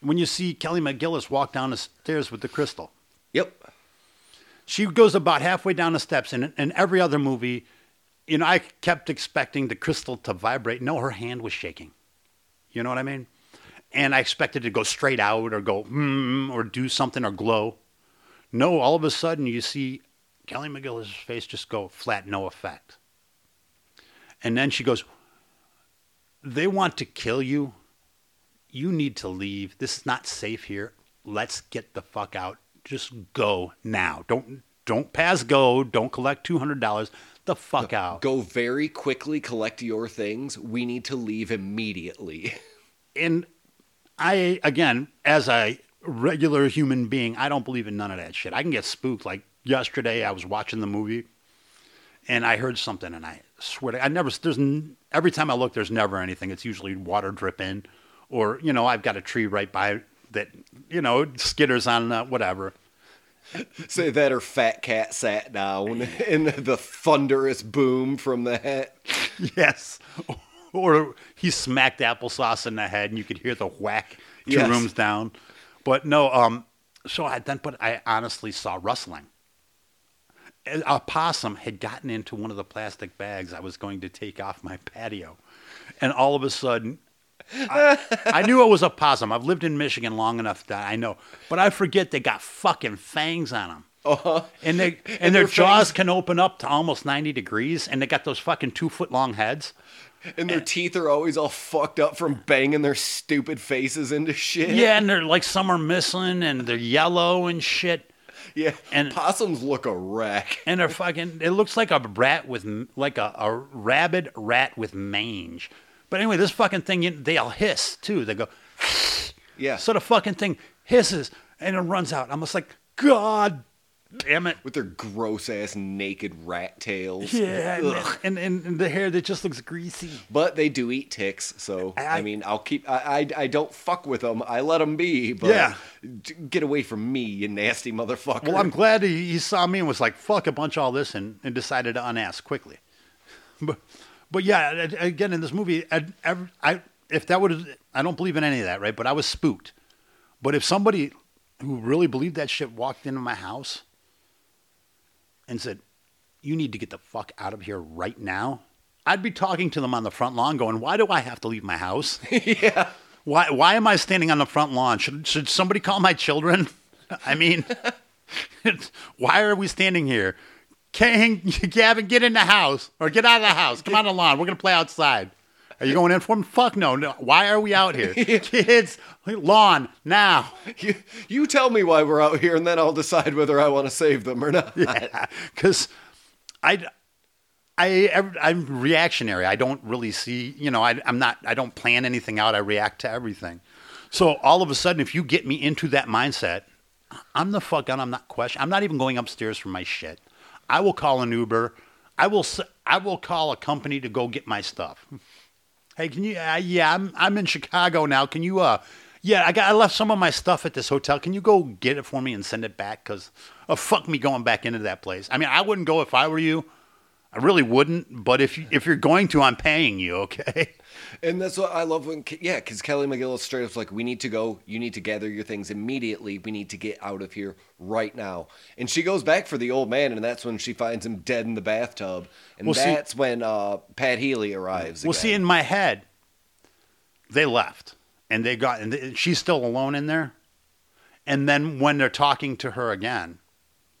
when you see Kelly McGillis walk down the stairs with the crystal. Yep. She goes about halfway down the steps, and in every other movie, you know, I kept expecting the crystal to vibrate. No, her hand was shaking. You know what I mean? And I expected it to go straight out or go mm, or do something or glow. No, all of a sudden you see Kelly McGillis' face just go flat, no effect. And then she goes, They want to kill you. You need to leave. This is not safe here. Let's get the fuck out. Just go now. Don't don't pass go. Don't collect two hundred dollars. The fuck out. Go very quickly, collect your things. We need to leave immediately. [LAUGHS] and I again, as a regular human being, I don't believe in none of that shit. I can get spooked. Like yesterday, I was watching the movie, and I heard something, and I swear to, I never. There's every time I look, there's never anything. It's usually water dripping, or you know, I've got a tree right by that. You know, skitters on uh, whatever. [LAUGHS] Say that or Fat Cat sat down [LAUGHS] [LAUGHS] and the thunderous boom from that. Yes. Or he smacked applesauce in the head, and you could hear the whack two Yes. rooms down. But no, um, so I then, but I honestly saw rustling. A possum had gotten into one of the plastic bags I was going to take off my patio, and all of a sudden, I, I knew it was a possum. I've lived in Michigan long enough that I know, but I forget they got fucking fangs on them. Uh-huh. And they [LAUGHS] and, And their their jaws fangs- can open up to almost ninety degrees, and they got those fucking two foot long heads. And their teeth are always all fucked up from banging their stupid faces into shit. Yeah, and they're like some are missing, and they're yellow and shit, Yeah. And- possums look a wreck. and they're fucking. It looks like a rat with like a, a rabid rat with mange. But anyway, this fucking thing, they all hiss too. They go, Yeah. so the fucking thing hisses and it runs out. I'm just like, God damn it. with their gross ass naked rat tails. Yeah, and, and, and the hair that just looks greasy. But they do eat ticks, so I, I- mean, I'll keep. I, I I don't fuck with them. I let them be. But Yeah. get away from me, you nasty motherfucker. Well, I'm glad he, he saw me and was like, "Fuck a bunch of all this," and, and decided to unask quickly. [LAUGHS] But, but yeah, again in this movie, I, I, I if that would, I don't believe in any of that, right? But I was spooked. But if somebody who really believed that shit walked into my house and said, "You need to get the fuck out of here right now," I'd be talking to them on the front lawn, going, "Why do I have to leave my house?" [LAUGHS] yeah. Why why am I standing on the front lawn? Should should somebody call my children? [LAUGHS] I mean, [LAUGHS] why are we standing here? Can Gavin get in the house or get out of the house? Come on the lawn. We're gonna play outside. Are you going in for him? Fuck no. no. Why are we out here? [LAUGHS] Kids, lawn now. You, you tell me why we're out here, and then I'll decide whether I want to save them or not. because I, I, I'm reactionary. I don't really see, you know, I, I'm not, I don't plan anything out. I react to everything. So all of a sudden, if you get me into that mindset, I'm the fuck out. I'm not question. I'm not even going upstairs for my shit. I will call an Uber. I will. I will call a company to go get my stuff. Hey, can you? Uh, yeah, I'm. I'm in Chicago now. Can you? Uh, yeah, I got. I left some of my stuff at this hotel. Can you go get it for me and send it back? Cause, uh, fuck me going back into that place. I mean, I wouldn't go if I were you. I really wouldn't. But if you, if you're going to, I'm paying you. Okay. And that's what I love when, yeah, because Kelly McGill is straight up like, we need to go. You need to gather your things immediately. We need to get out of here right now. And she goes back for the old man, and that's when she finds him dead in the bathtub. And Well, see- that's when uh, Pat Healy arrives. Well, see, in my head, they left, and they got, and they, she's still alone in there. And then when they're talking to her again,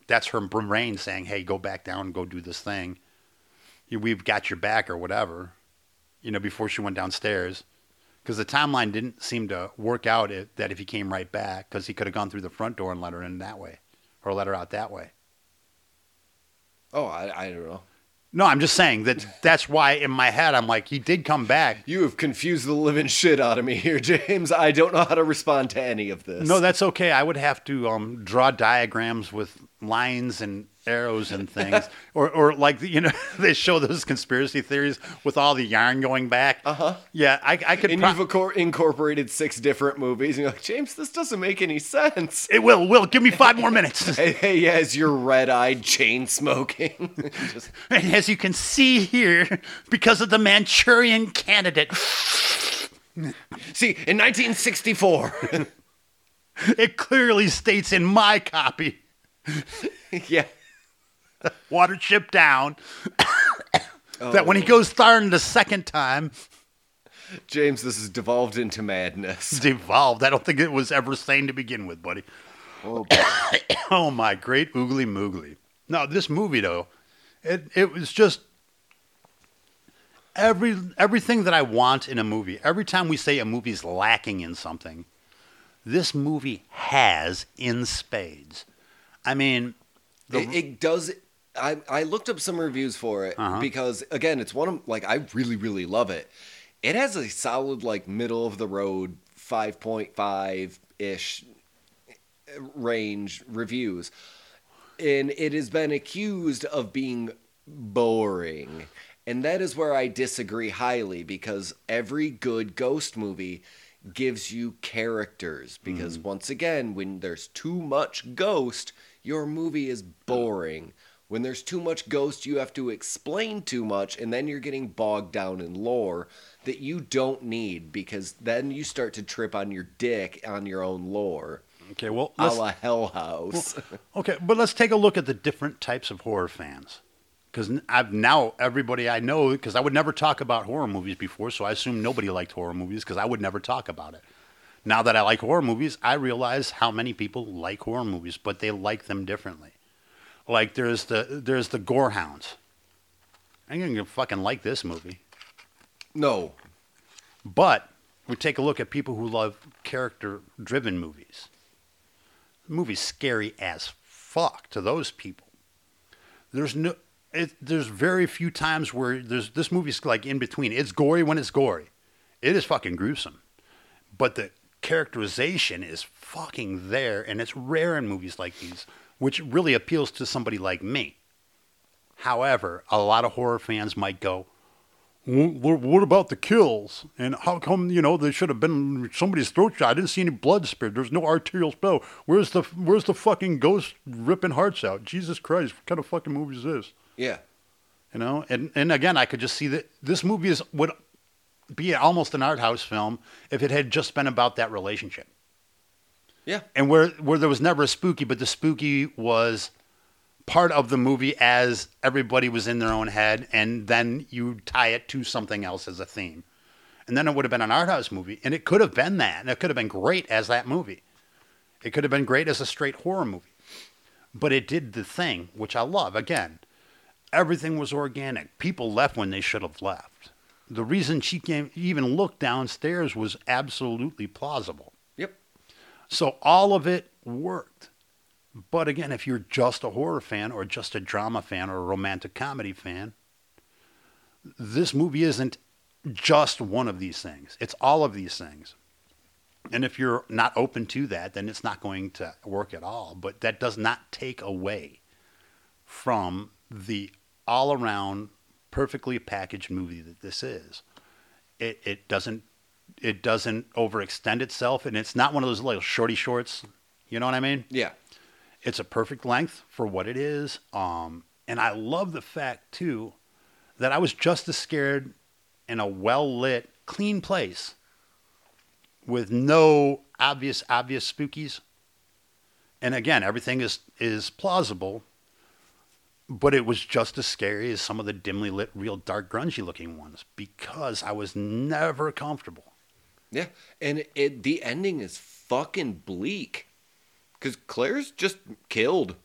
that's her brain saying, "Hey, go back down and go do this thing. We've got your back, or whatever." You know, before she went downstairs, because the timeline didn't seem to work out. It, that if he came right back, because he could have gone through the front door and let her in that way, or let her out that way. oh, I, I don't know. No, I'm just saying that [LAUGHS] that's why in my head I'm like, he did come back. You have confused the living shit out of me here, [LAUGHS] James. I don't know how to respond to any of this. No, that's okay. I would have to um, draw diagrams with lines and arrows and things, [LAUGHS] or or like you know [LAUGHS] they show those conspiracy theories with all the yarn going back. Uh huh. Yeah, I, I could. and pro- you've incor- incorporated six different movies, and you're like, James, this doesn't make any sense. it will. Will give me five more minutes. [LAUGHS] Hey, hey, as you're red-eyed chain smoking. Just, And as you can see here, because of the Manchurian Candidate, see, in 1964. it clearly states in my copy, [LAUGHS] yeah. water Watership Down, [COUGHS] that when he oh. goes starting the second time, James, this has devolved into madness. [LAUGHS] Devolved. I don't think it was ever sane to begin with, buddy. Oh, [COUGHS] oh my great oogly moogly. Now this movie though, it it was just every everything that I want in a movie. Every time we say a movie's lacking in something, this movie has in spades. I mean, the, it, it does. I, I looked up some reviews for it Uh-huh. because, again, it's one of, like, I really, really love it. It has a solid, like, middle of the road 5.5 ish range reviews. And it has been accused of being boring. And that is where I disagree highly because every good ghost movie gives you characters. Because once again, when there's too much ghost, your movie is boring. When there's too much ghost, you have to explain too much, and then you're getting bogged down in lore that you don't need because then you start to trip on your dick on your own lore. okay, well, A la Hell House. Okay, but let's take a look at the different types of horror fans. Because I've now everybody I know, because I would never talk about horror movies before, so I assume nobody liked horror movies because I would never talk about it. Now that I like horror movies, I realize how many people like horror movies, but they like them differently. Like there's the there's the gore hounds. I'm gonna fucking like this movie, no. but we take a look at people who love character-driven movies. The movie's scary as fuck to those people. There's no, it, there's very few times where there's this movie's like in between. It's gory when it's gory. It is fucking gruesome, but the characterization is fucking there, and it's rare in movies like these. which really appeals to somebody like me. However, a lot of horror fans might go, "Wh- wh- "What about the kills? And how come you know they should have been somebody's throat shot? I didn't see any blood spilled. There's no arterial spill. Where's the Where's the fucking ghost ripping hearts out? Jesus Christ! What kind of fucking movie is this? Yeah. You know, and and again, I could just see that this movie is would be almost an art house film if it had just been about that relationship, Yeah. and where where there was never a spooky, but the spooky was part of the movie as everybody was in their own head, and then you tie it to something else as a theme, and then it would have been an art house movie, and it could have been that, and it could have been great as that movie. It could have been great as a straight horror movie, but it did the thing which I love. Again, everything was organic. People left when they should have left. The reason she came, even looked downstairs was absolutely plausible. Yep. So all of it worked. But again, if you're just a horror fan or just a drama fan or a romantic comedy fan, this movie isn't just one of these things. It's all of these things. And if you're not open to that, then it's not going to work at all. But that does not take away from the all around perfectly packaged movie that this is. It it doesn't it doesn't overextend itself and it's not one of those little shorty shorts. You know what I mean? Yeah. It's a perfect length for what it is. Um, and I love the fact too that I was just as scared in a well lit, clean place with no obvious obvious spookies. And again, everything is is plausible, but it was just as scary as some of the dimly lit, real dark, grungy looking ones because I was never comfortable. Yeah. And it the ending is fucking bleak. Cause Claire's just killed.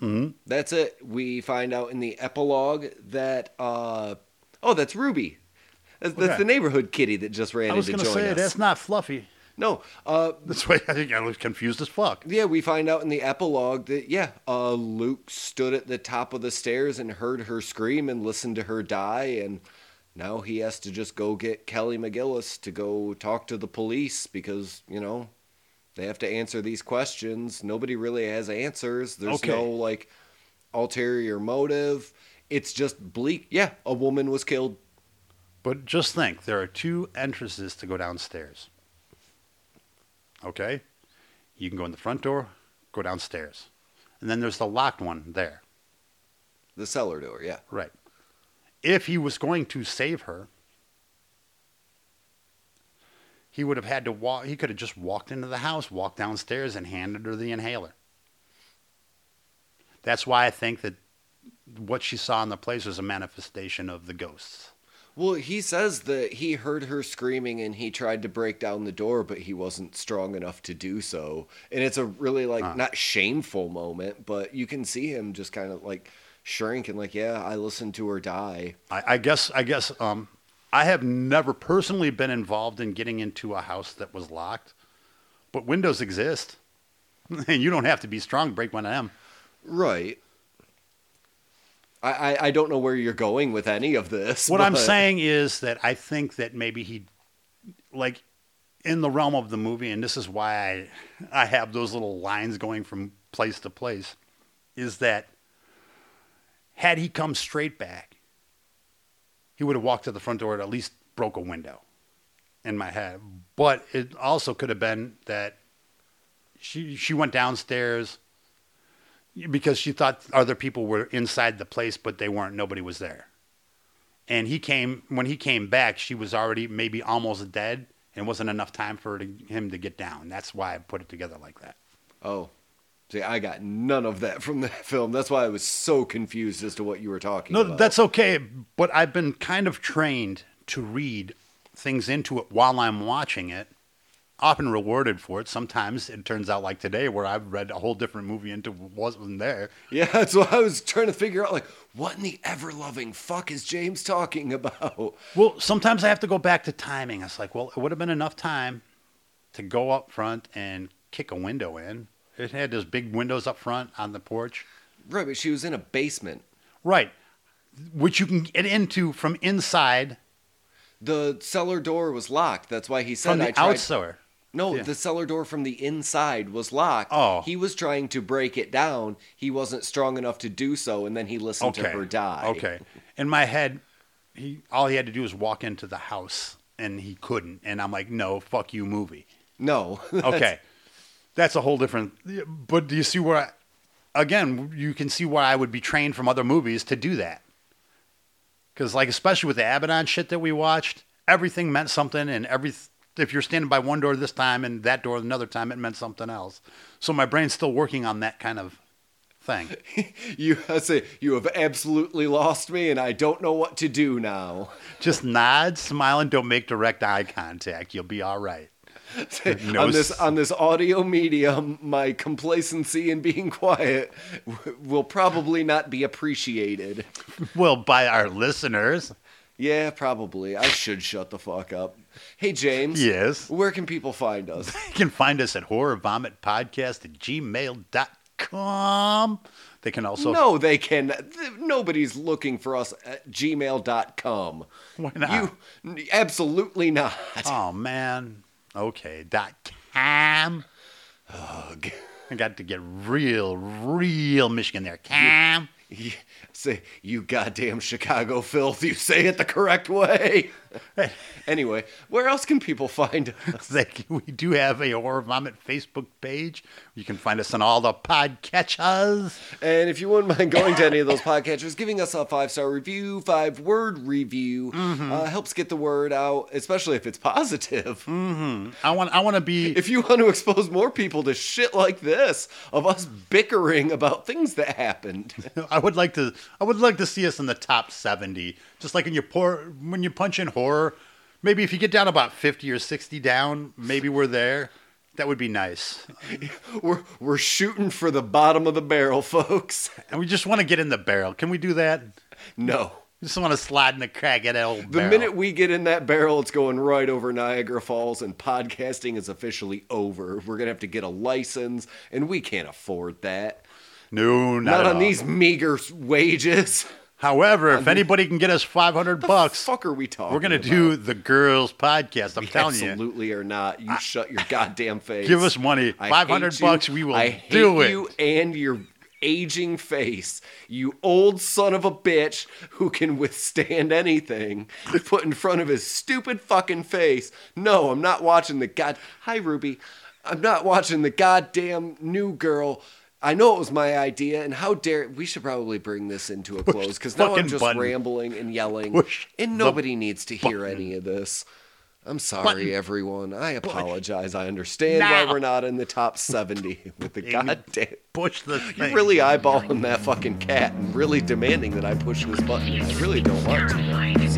Mm-hmm. That's it. We find out in the epilogue that uh oh, that's Ruby. That's, that's the neighborhood kitty that just ran I was in going to say us. that's not fluffy. No, uh, [LAUGHS] That's why I think I was confused as fuck. yeah, we find out in the epilogue that yeah, uh, Luke stood at the top of the stairs and heard her scream and listened to her die, and now he has to just go get Kelly McGillis to go talk to the police because you know they have to answer these questions. Nobody really has answers. There's Okay. no like ulterior motive. It's just bleak. Yeah, a woman was killed. But just think, there are two entrances to go downstairs. Okay? You can go in the front door, go downstairs. And then there's the locked one there. The cellar door. Yeah. Right. If he was going to save her, he would have had to walk. He could have just walked into the house, walked downstairs, and handed her the inhaler. That's why I think that what she saw in the place was a manifestation of the ghosts. Well, he says that he heard her screaming and he tried to break down the door, but he wasn't strong enough to do so. And it's a really like Huh. not shameful moment, but you can see him just kind of like shrink and like, yeah, I listened to her die. I, I guess I guess um, I have never personally been involved in getting into a house that was locked, but windows exist, and [LAUGHS] you don't have to be strong to break one of them. Right. I, I, I don't know where you're going with any of this. What I'm saying is that I think that maybe he, like, in the realm of the movie, and this is why I I have those little lines going from place to place, is that had he come straight back, he would have walked to the front door and at least broke a window in my head. But it also could have been that she she went downstairs because she thought other people were inside the place, but they weren't. Nobody was there. And he came when he came back. She was already maybe almost dead, and wasn't enough time for to, him to get down. That's why I put it together like that. Oh. See, I got none of that from that [LAUGHS] film. That's why I was so confused as to what you were talking No, about. that's okay. But I've been kind of trained to read things into it while I'm watching it. Often rewarded for it. Sometimes it turns out like today, where I've read a whole different movie into what wasn't there. Yeah, [LAUGHS] that's what I was trying to figure out. Like, what in the ever loving fuck is James talking about? Well, sometimes I have to go back to timing. It's like, well, it would have been enough time to go up front and kick a window in. It had those big windows up front on the porch. Right, but she was in a basement. Right. Which you can get into from inside, The cellar door was locked. That's why he said from I the tried. outside. No, Yeah. the cellar door from the inside was locked. Oh. He was trying to break it down. He wasn't strong enough to do so, and then he listened to her die. Okay. In my head, he all he had to do was walk into the house, and he couldn't. And I'm like, no, fuck you, movie. No. [LAUGHS] Okay, that's a whole different. But do you see where? I, again, you can see why I would be trained from other movies to do that. Because, like, especially with the Abaddon shit that we watched, everything meant something, and every if you're standing by one door this time and that door another time, it meant something else. So my brain's still working on that kind of thing. [LAUGHS] you I say you have absolutely lost me, and I don't know what to do now. [LAUGHS] Just nod, smile, and don't make direct eye contact. You'll be all right. No on this s- on this audio medium, my complacency in being quiet w- will probably not be appreciated. Well, by our listeners, Yeah, probably. I should shut the fuck up. Hey, James. yes. Where can people find us? [LAUGHS] They can find us at horrorvomitpodcast at gmail.com. They can also. no, they can. th- Nobody's looking for us at gmail.com. Why not? You absolutely not. Oh, man. Okay. Dot com. Ugh. I got to get real, real Michigan there. Cam. You- say you goddamn Chicago filth. You say it the correct way. Anyway, where else can people find us? [LAUGHS] They- we do have a Horror Vomit Facebook page. You can find us on all the podcatchers. And if you wouldn't mind going to any of those podcatchers, giving us a five star review, five word review, uh, helps get the word out, especially if it's positive. I want, I want to be. If you want to expose more people to shit like this of us bickering about things that happened, [LAUGHS] I would like to. I would like to see us in the top seventy. Just like when you pour, when you punch in horror, maybe if you get down about fifty or sixty down, maybe we're there. That would be nice. [LAUGHS] we're we're shooting for the bottom of the barrel, [LAUGHS] folks. And we just want to get in the barrel. Can we do that? No. We just want to slide in the crack at that old The barrel. minute we get in that barrel, it's going right over Niagara Falls, and podcasting is officially over. We're gonna have to get a license, and we can't afford that. no, not, Not, on all. these meager wages. However, if anybody can get us five hundred bucks, Fuck, are we talking? we're gonna about? do the girls podcast. I'm telling you. absolutely are not. You shut your goddamn face. Give us money. I 500 you. bucks, we will I hate do it. You and your aging face. You old son of a bitch who can withstand anything put in front of his stupid fucking face. No, I'm not watching the god. Hi, Ruby. I'm not watching the goddamn new girl. I know it was my idea, and how dare we should probably bring this into a close because now I'm just button. rambling and yelling, Push and nobody needs to hear button. any of this. I'm sorry, Button. everyone. I apologize. I understand why Now. we're not in the top 70 with the [LAUGHS] goddamn. Push the You're thing. really eyeballing that fucking cat and really demanding that I push this button. I really don't want to, you